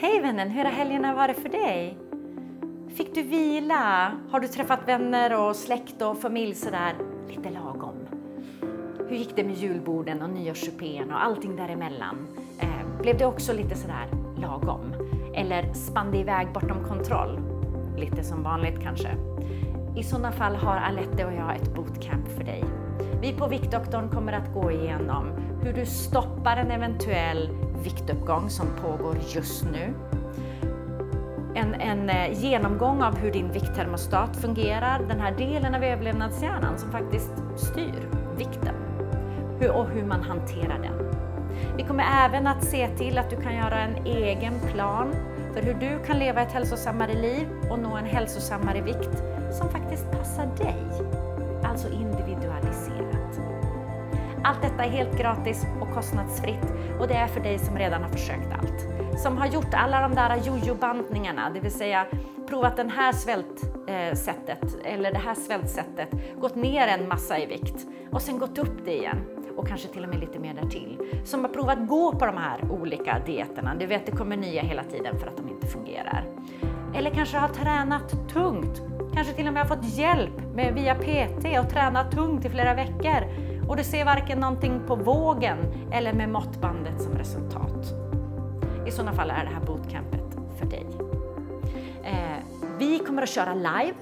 Hej vännen, hur har helgerna varit för dig? Fick du vila? Har du träffat vänner och släkt och familj sådär lite lagom? Hur gick det med julborden och nyårssupén och allting däremellan? Eh, blev det också lite sådär lagom? Eller spann det iväg bortom kontroll? Lite som vanligt kanske. I sådana fall har Alette och jag ett bootcamp för dig. Vi på Viktdoktorn kommer att gå igenom hur du stoppar en eventuell viktuppgång som pågår just nu. En, en eh, genomgång av hur din vikttermostat fungerar, den här delen av överlevnadshjärnan som faktiskt styr vikten hur, och hur man hanterar den. Vi kommer även att se till att du kan göra en egen plan för hur du kan leva ett hälsosammare liv och nå en hälsosammare vikt som faktiskt passar dig. Alltså individuellt. Allt detta är helt gratis och kostnadsfritt och det är för dig som redan har försökt allt. Som har gjort alla de där jojo-bantningarna, det vill säga provat det här svältsättet eh, eller det här svältsättet, gått ner en massa i vikt och sen gått upp det igen och kanske till och med lite mer därtill. Som har provat gå på de här olika dieterna. Du vet, det kommer nya hela tiden för att de inte fungerar. Eller kanske har tränat tungt, kanske till och med har fått hjälp med via PT och tränat tungt i flera veckor och du ser varken någonting på vågen eller med måttbandet som resultat. I sådana fall är det här bootcampet för dig. Eh, vi kommer att köra live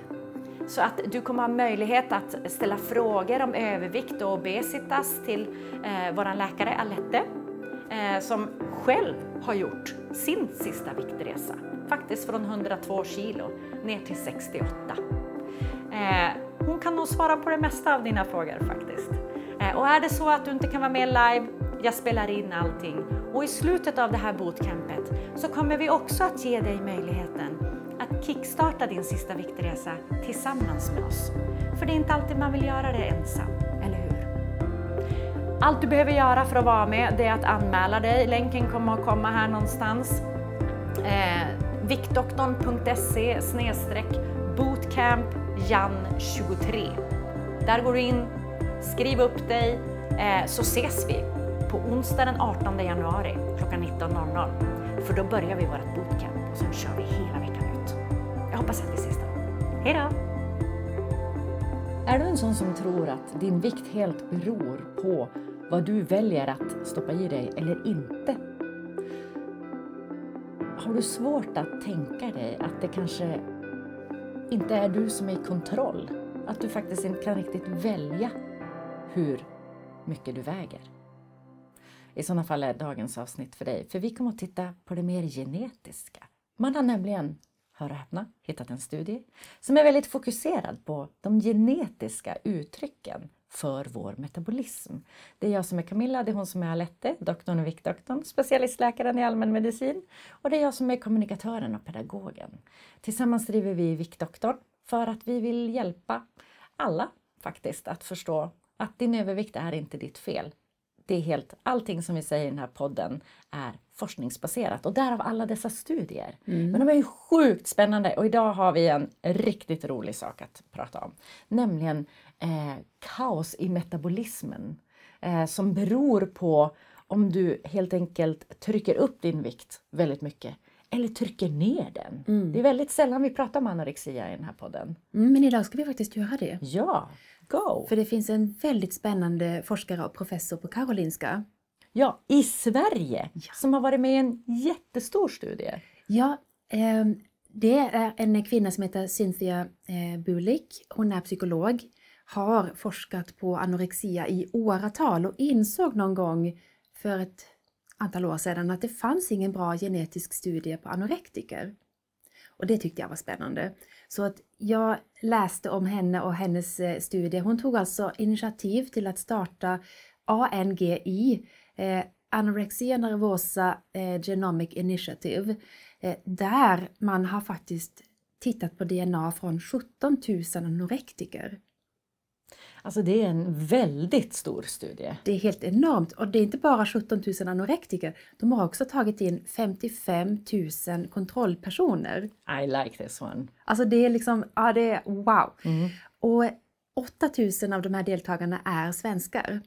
så att du kommer ha möjlighet att ställa frågor om övervikt och obesitas till eh, vår läkare Alette eh, som själv har gjort sin sista viktresa. Faktiskt från 102 kilo ner till 68. Eh, hon kan nog svara på det mesta av dina frågor faktiskt. Eh, och är det så att du inte kan vara med live, jag spelar in allting. Och i slutet av det här bootcampet så kommer vi också att ge dig möjligheten att kickstarta din sista viktresa tillsammans med oss. För det är inte alltid man vill göra det ensam, eller hur? Allt du behöver göra för att vara med det är att anmäla dig. Länken kommer att komma här någonstans. Eh, Viktdoktorn.se bootcamp jan23. Där går du in, skriv upp dig eh, så ses vi på onsdag den 18 januari klockan 19.00. För då börjar vi vårt bootcamp och sen kör vi hela veckan ut. Jag hoppas att vi ses då. Hej då! Är du en sån som tror att din vikt helt beror på vad du väljer att stoppa i dig eller inte? Har du svårt att tänka dig att det kanske inte är du som är i kontroll? Att du faktiskt inte kan riktigt välja hur mycket du väger? I sådana fall är dagens avsnitt för dig, för vi kommer att titta på det mer genetiska. Man har nämligen, hör och häpna, hittat en studie som är väldigt fokuserad på de genetiska uttrycken för vår metabolism. Det är jag som är Camilla, det är hon som är Alette, doktorn och viktdoktorn, specialistläkaren i allmänmedicin och det är jag som är kommunikatören och pedagogen. Tillsammans driver vi Viktdoktorn för att vi vill hjälpa alla faktiskt att förstå att din övervikt är inte ditt fel. Det är helt, allting som vi säger i den här podden är forskningsbaserat och därav alla dessa studier. Mm. Men de är ju sjukt spännande och idag har vi en riktigt rolig sak att prata om. Nämligen eh, kaos i metabolismen eh, som beror på om du helt enkelt trycker upp din vikt väldigt mycket eller trycker ner den. Mm. Det är väldigt sällan vi pratar om anorexia i den här podden. Mm, men idag ska vi faktiskt göra det. Ja, go! För det finns en väldigt spännande forskare och professor på Karolinska. Ja, i Sverige Ja. som har varit med i en jättestor studie. Ja, ehm, det är en kvinna som heter Cynthia eh, Bulik. Hon är psykolog, har forskat på anorexia i åratal och insåg någon gång för ett antal år sedan att det fanns ingen bra genetisk studie på anorektiker. Och det tyckte jag var spännande. Så att jag läste om henne och hennes eh, studie. Hon tog alltså initiativ till att starta ANGI, eh, Anorexia Nervosa eh, Genomic Initiative, eh, där man har faktiskt tittat på DNA från 17 000 anorektiker. Alltså det är en väldigt stor studie. Det är helt enormt och det är inte bara 17 000 anorektiker. De har också tagit in 55 000 kontrollpersoner. I like this one. Alltså det är liksom, ja det är wow! Mm. Och 8 000 av de här deltagarna är svenskar.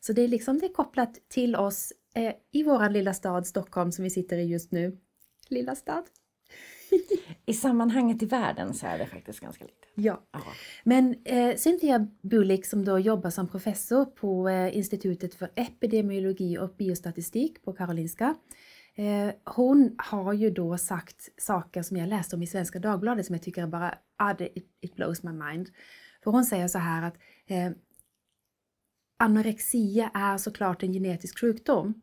Så det är liksom det är kopplat till oss eh, i vår lilla stad Stockholm som vi sitter i just nu. lilla stad. I sammanhanget i världen så är det faktiskt ganska litet. Ja. Men eh, Cynthia Bulik som då jobbar som professor på eh, Institutet för epidemiologi och biostatistik på Karolinska. Eh, hon har ju då sagt saker som jag läste om i Svenska Dagbladet som jag tycker bara, ah, det, it, it blows my mind. För hon säger så här att eh, anorexia är såklart en genetisk sjukdom.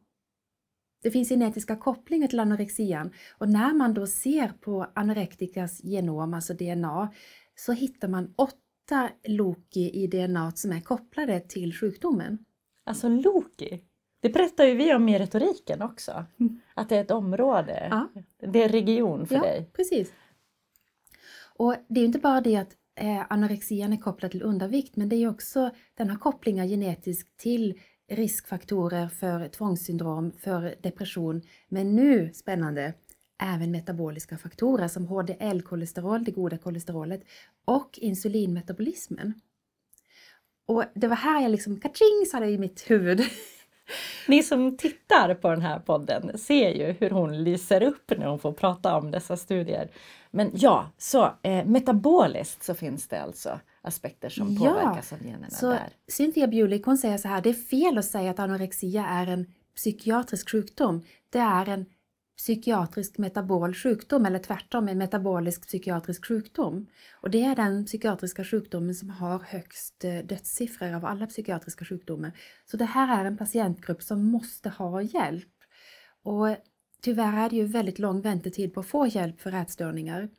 Det finns genetiska kopplingar till anorexian och när man då ser på anorektikas genom, alltså DNA, så hittar man åtta loki i DNA som är kopplade till sjukdomen. Alltså Loki, det berättar ju vi om i retoriken också. Att det är ett område, Ja. det är en region för ja, dig. precis. Och det är ju inte bara det att eh, anorexian är kopplad till undervikt, men det är också, den har kopplingar genetiskt till riskfaktorer för tvångssyndrom, för depression, men nu, spännande, även metaboliska faktorer som HDL-kolesterol, det goda kolesterolet, och insulinmetabolismen. Och det var här jag liksom, kaching, sa det i mitt huvud. Ni som tittar på den här podden ser ju hur hon lyser upp när hon får prata om dessa studier. Men ja, så eh, metaboliskt så finns det alltså aspekter som Ja, påverkas av generna Så där. Cynthia Bulik hon säger så här, det är fel att säga att anorexia är en psykiatrisk sjukdom. Det är en psykiatrisk metabol sjukdom eller tvärtom en metabolisk psykiatrisk sjukdom. Och det är den psykiatriska sjukdomen som har högst eh, dödssiffror av alla psykiatriska sjukdomar. Så det här är en patientgrupp som måste ha hjälp. Och tyvärr är det ju väldigt lång väntetid på att få hjälp för ätstörningar.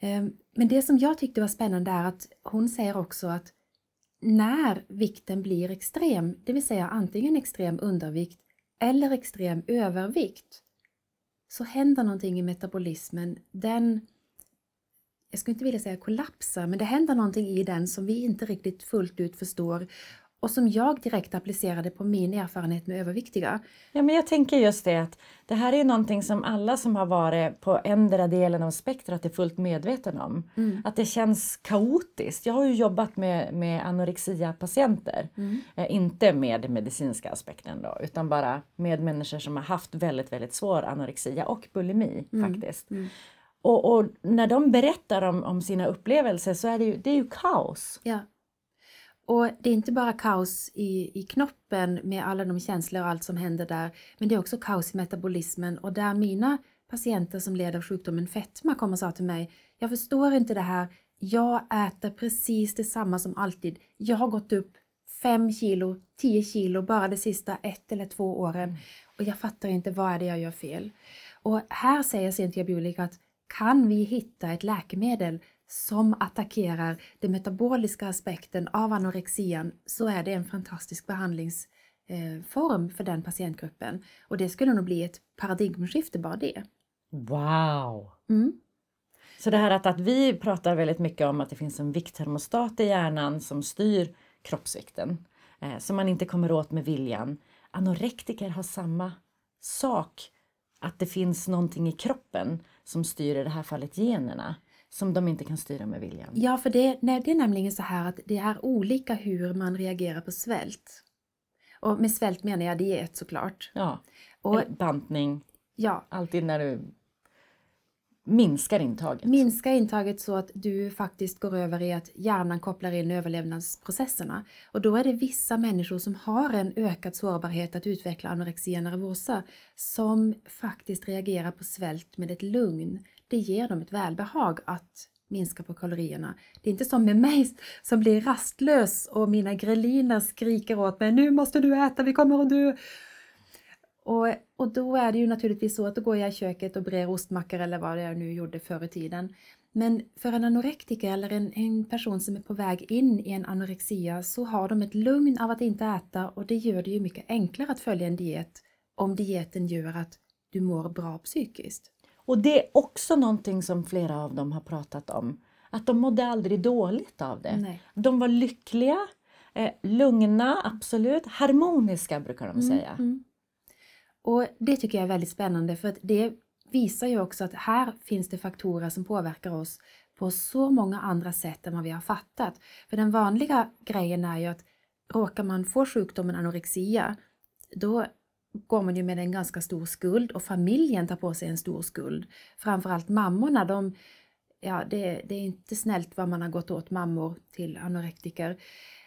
Ehm, men det som jag tyckte var spännande är att hon säger också att när vikten blir extrem, det vill säga antingen extrem undervikt eller extrem övervikt, så händer någonting i metabolismen. Den, jag skulle inte vilja säga kollapsar, men det händer någonting i den som vi inte riktigt fullt ut förstår och som jag direkt applicerade på min erfarenhet med överviktiga. Ja, men jag tänker just det att det här är någonting som alla som har varit på ändra delen av spektrat är fullt medveten om. Att det känns kaotiskt. Jag har ju jobbat med, med anorexia-patienter. Eh, inte med medicinska aspekten då, utan bara med människor som har haft väldigt, väldigt svår anorexia och bulimi faktiskt. Och, och när de berättar om, om sina upplevelser så är det ju, det är ju kaos. Ja. Och det är inte bara kaos i, i knoppen med alla de känslor och allt som händer där, men det är också kaos i metabolismen och där mina patienter som led av sjukdomen fetma kom och sa till mig, jag förstår inte det här, jag äter precis detsamma som alltid. Jag har gått upp 5 kilo, 10 kilo bara de sista ett eller två åren och jag fattar inte vad är det jag gör fel. Och här säger Cynthia Bulik att kan vi hitta ett läkemedel som attackerar den metaboliska aspekten av anorexian så är det en fantastisk behandlingsform för den patientgruppen. Och det skulle nog bli ett paradigmskifte bara det. Wow! Mm. Så det här att, att vi pratar väldigt mycket om att det finns en vikttermostat i hjärnan som styr kroppsvikten, eh, som man inte kommer åt med viljan. Anorektiker har samma sak, att det finns någonting i kroppen som styr i det här fallet generna, som de inte kan styra med viljan. Ja, för det, nej, det är nämligen så här att det är olika hur man reagerar på svält. Och med svält menar jag diet såklart. Ja, Och bantning, ja, alltid när du minskar intaget. minska intaget så att du faktiskt går över i att hjärnan kopplar in överlevnadsprocesserna. Och då är det vissa människor som har en ökad sårbarhet att utveckla anorexia nervosa som faktiskt reagerar på svält med ett lugn. Det ger dem ett välbehag att minska på kalorierna. Det är inte som med mig som blir rastlös och mina greliner skriker åt mig nu måste du äta, vi kommer att dö. Och, och då är det ju naturligtvis så att då går jag i köket och brer ostmackor eller vad jag nu gjorde förr i tiden. Men för en anorektiker eller en, en person som är på väg in i en anorexia så har de ett lugn av att inte äta och det gör det ju mycket enklare att följa en diet om dieten gör att du mår bra psykiskt. Och det är också någonting som flera av dem har pratat om. Att de mådde aldrig dåligt av det. Nej. De var lyckliga, eh, lugna, absolut. Harmoniska brukar de säga. Mm. Och det tycker jag är väldigt spännande för att det visar ju också att här finns det faktorer som påverkar oss på så många andra sätt än vad vi har fattat. För den vanliga grejen är ju att råkar man få sjukdomen anorexia, då går man ju med en ganska stor skuld och familjen tar på sig en stor skuld. Framförallt mammorna, de, ja, det, det är inte snällt vad man har gått åt mammor till anorektiker.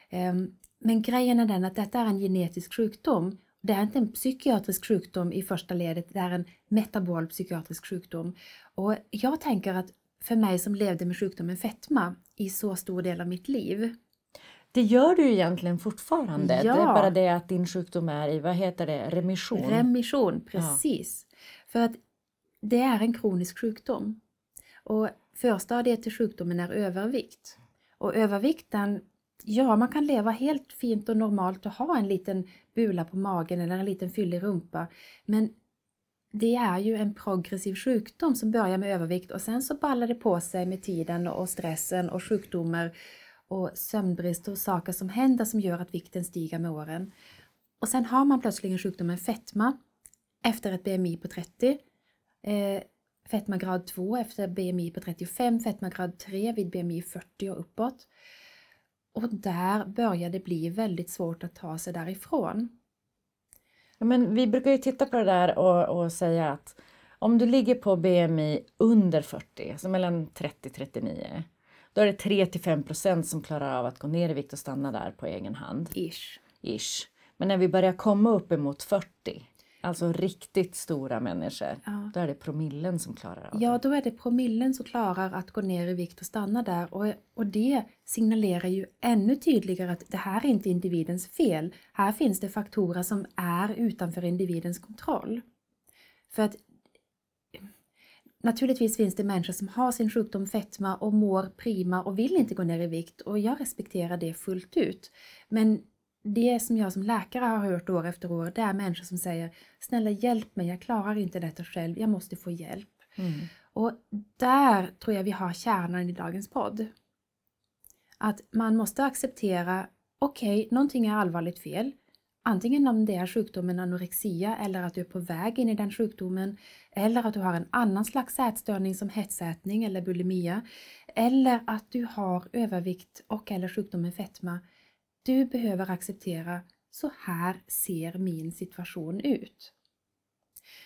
Ehm, men grejen är den att detta är en genetisk sjukdom. Det är inte en psykiatrisk sjukdom i första ledet, det är en metabol psykiatrisk sjukdom. Och jag tänker att för mig som levde med sjukdomen fetma i så stor del av mitt liv, det gör du egentligen fortfarande. Ja. Det är bara det att din sjukdom är i, vad heter det, remission. Remission, precis. För att det är en kronisk sjukdom. Och förstadiet till sjukdomen är övervikt. Och övervikten, ja man kan leva helt fint och normalt och ha en liten bula på magen eller en liten fyllig rumpa. Men det är ju en progressiv sjukdom som börjar med övervikt och sen så ballar det på sig med tiden och stressen och sjukdomar och sömnbrist och saker som händer som gör att vikten stiger med åren. Och sen har man plötsligen sjukdomen fetma efter ett BMI på 30. Eh, fetma grad 2 efter BMI på 35, fetma grad 3 vid BMI 40 och uppåt. Och där börjar det bli väldigt svårt att ta sig därifrån. Ja, men vi brukar ju titta på det där och, och säga att om du ligger på BMI under 40, alltså mellan 30 39, då är det 3 till 5 procent som klarar av att gå ner i vikt och stanna där på egen hand. Ish. Ish. Men när vi börjar komma upp emot 40, alltså riktigt stora människor, Ja. då är det promillen som klarar av Ja, det. då är det promillen som klarar att gå ner i vikt och stanna där och, och det signalerar ju ännu tydligare att det här är inte individens fel. Här finns det faktorer som är utanför individens kontroll. För att Naturligtvis finns det människor som har sin sjukdom fetma och mår prima och vill inte gå ner i vikt och jag respekterar det fullt ut. Men det som jag som läkare har hört år efter år, det är människor som säger Snälla hjälp mig, jag klarar inte detta själv, jag måste få hjälp. Mm. Och där tror jag vi har kärnan i dagens podd. Att man måste acceptera, okej, någonting är allvarligt fel. Antingen om det är sjukdomen anorexia eller att du är på väg in i den sjukdomen eller att du har en annan slags ätstörning som hetsätning eller bulimia eller att du har övervikt och eller sjukdomen fetma. Du behöver acceptera, så här ser min situation ut.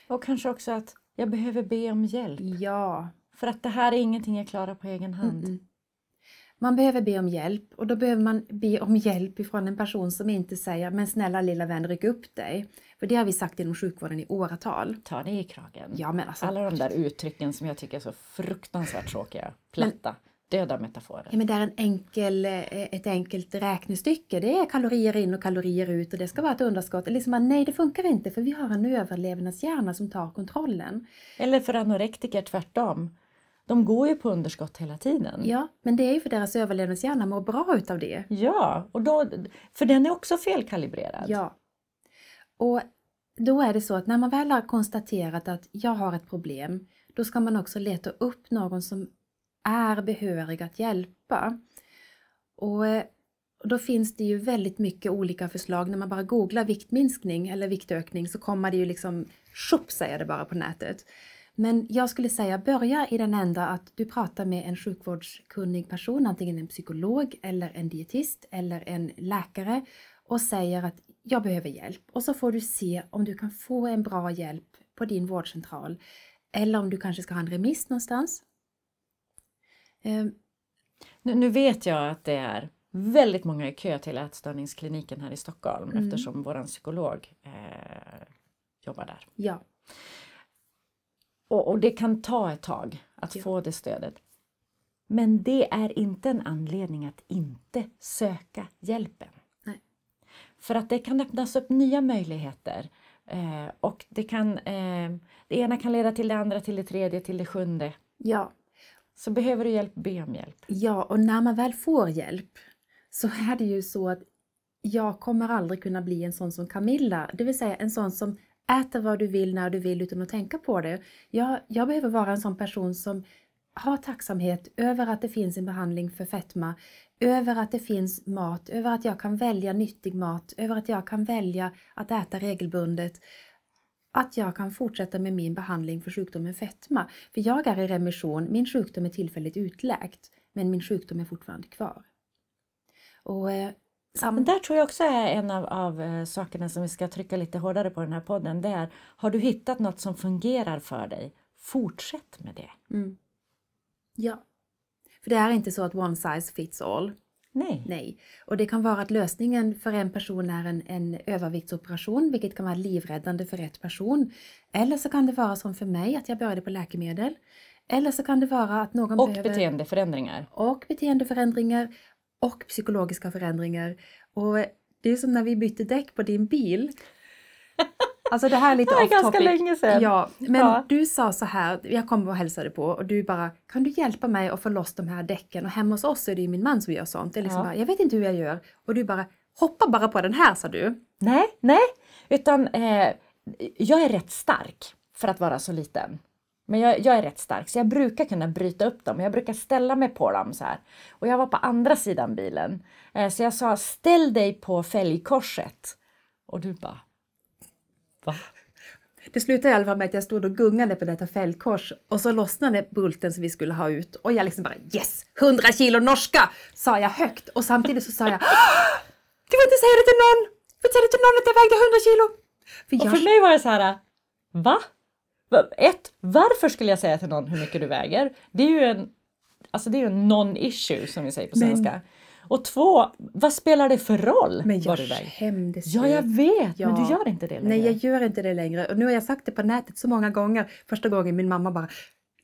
Och kanske också att jag behöver be om hjälp. Ja, För att det här är ingenting jag klarar på egen hand. Mm-mm. Man behöver be om hjälp och då behöver man be om hjälp ifrån en person som inte säger men snälla lilla vän ryck upp dig. För det har vi sagt inom sjukvården i åratal. Ta det i kragen. Ja men alltså, Alla de där uttrycken som jag tycker är så fruktansvärt tråkiga. Platta, döda metaforer. ja, men det är en enkel, eh, ett enkelt räknestycke. Det är kalorier in och kalorier ut och det ska vara ett underskott. Liksom, bara, nej det funkar inte för vi har en överlevnadshjärna som tar kontrollen. Eller för anorektiker tvärtom. De går ju på underskott hela tiden. Ja, men det är ju för deras överlevnadshjärna mår bra utav det. Ja, och då, för den är också felkalibrerad. Ja. Och då är det så att när man väl har konstaterat att jag har ett problem, då ska man också leta upp någon som är behörig att hjälpa. Och eh, då finns det ju väldigt mycket olika förslag. När man bara googlar viktminskning eller viktökning så kommer det ju liksom tjopp säger det bara på nätet. Men jag skulle säga börja i den ända att du pratar med en sjukvårdskunnig person, antingen en psykolog eller en dietist eller en läkare och säger att jag behöver hjälp. Och så får du se om du kan få en bra hjälp på din vårdcentral eller om du kanske ska ha en remiss någonstans. Ehm, Nu, nu vet jag att det är väldigt många i kö till ätstörningskliniken här i Stockholm Mm. eftersom vår psykolog eh, jobbar där. ja, Och, och det kan ta ett tag att Ja. få det stödet. Men det är inte en anledning att inte söka hjälpen. Nej. För att det kan öppnas upp nya möjligheter. Eh, och det, kan, eh, det ena kan leda till det andra, till det tredje, till det sjunde. ja, Så behöver du hjälp, be om hjälp. Ja, och när man väl får hjälp så är det ju så att jag kommer aldrig kunna bli en sån som Camilla, det vill säga en sån som äta vad du vill när du vill utan att tänka på det. Jag, jag behöver vara en sån person som har tacksamhet över att det finns en behandling för fetma, över att det finns mat, över att jag kan välja nyttig mat, över att jag kan välja att äta regelbundet, att jag kan fortsätta med min behandling för sjukdomen fetma. För jag är i remission, min sjukdom är tillfälligt utläkt, men min sjukdom är fortfarande kvar. Och eh, Sam- där tror jag också är en av, av eh, sakerna som vi ska trycka lite hårdare på den här podden. Det är, har du hittat något som fungerar för dig, fortsätt med det. Mm. Ja. För det är inte så att one size fits all. Nej. Nej. Och det kan vara att lösningen för en person är en, en överviktsoperation, vilket kan vara livräddande för rätt person. Eller så kan det vara som för mig, att jag började på läkemedel. Eller så kan det vara att någon Och behöver... beteendeförändringar. och beteendeförändringar och psykologiska förändringar. Och det är som när vi bytte däck på din bil. Alltså det här är lite Det är off ganska topic. länge sedan. Ja, men Ja. du sa så här, jag kom och hälsade på och du bara, kan du hjälpa mig att få loss de här däcken? Och hemma hos oss är det ju min man som gör sånt. Det är liksom Ja. bara, jag vet inte hur jag gör. Och du bara, hoppa bara på den här sa du. Nej, nej, utan eh, jag är rätt stark för att vara så liten. Men jag, jag är rätt stark så jag brukar kunna bryta upp dem. Jag brukar ställa mig på dem så här. Och jag var på andra sidan bilen. Eh, så jag sa ställ dig på fälgkorset. Och du bara Va? Det slutade i alla fall med att jag stod och gungade på detta fälgkors och så lossnade bulten som vi skulle ha ut och jag liksom bara yes, 100 kilo norska, sa jag högt och samtidigt så sa jag "Ah, du får inte säga det till någon, du får inte säga det till någon att jag vägde 100 kilo. För Och jag, för mig var det så här, va? Ett, varför skulle jag säga till någon hur mycket du väger? Det är ju en, alltså det är en non-issue som vi säger på Men- svenska. Och två, vad spelar det för roll men jag skämdes Ja, jag vet, Ja. men du gör inte det längre. Nej, jag gör inte det längre. Och nu har jag sagt det på nätet så många gånger. Första gången min mamma bara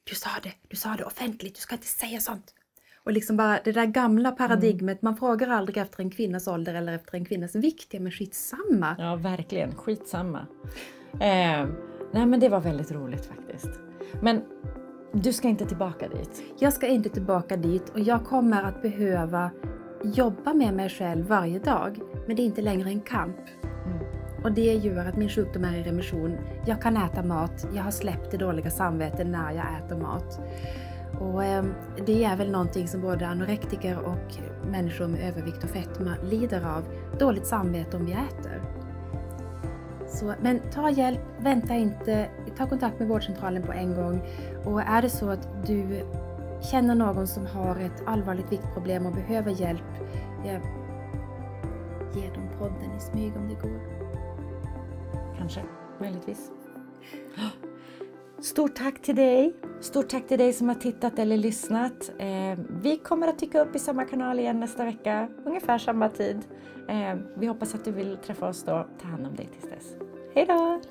Du sa det, du sa det offentligt, du ska inte säga sånt. Och liksom bara det där gamla paradigmet, man frågar aldrig efter en kvinnas ålder eller efter en kvinnas vikt. Ja, men skitsamma. Ja, verkligen. Skitsamma. Eh, nej, men det var väldigt roligt faktiskt. Men du ska inte tillbaka dit. Jag ska inte tillbaka dit och jag kommer att behöva jobba med mig själv varje dag. Men det är inte längre en kamp. Och det gör att min sjukdom är i remission. Jag kan äta mat, jag har släppt det dåliga samvetet när jag äter mat. Och eh, det är väl någonting som både anorektiker och människor med övervikt och fetma lider av. Dåligt samvete om vi äter. Så, men ta hjälp, vänta inte, ta kontakt med vårdcentralen på en gång. Och är det så att du känner någon som har ett allvarligt viktproblem och behöver hjälp, ja, ge dem podden i smyg om det går. Kanske, möjligtvis. Stort tack till dig. Stort tack till dig som har tittat eller lyssnat. Eh, vi kommer att dyka upp i samma kanal igen nästa vecka, ungefär samma tid. Eh, vi hoppas att du vill träffa oss då. Ta hand om dig tills dess. Hej då!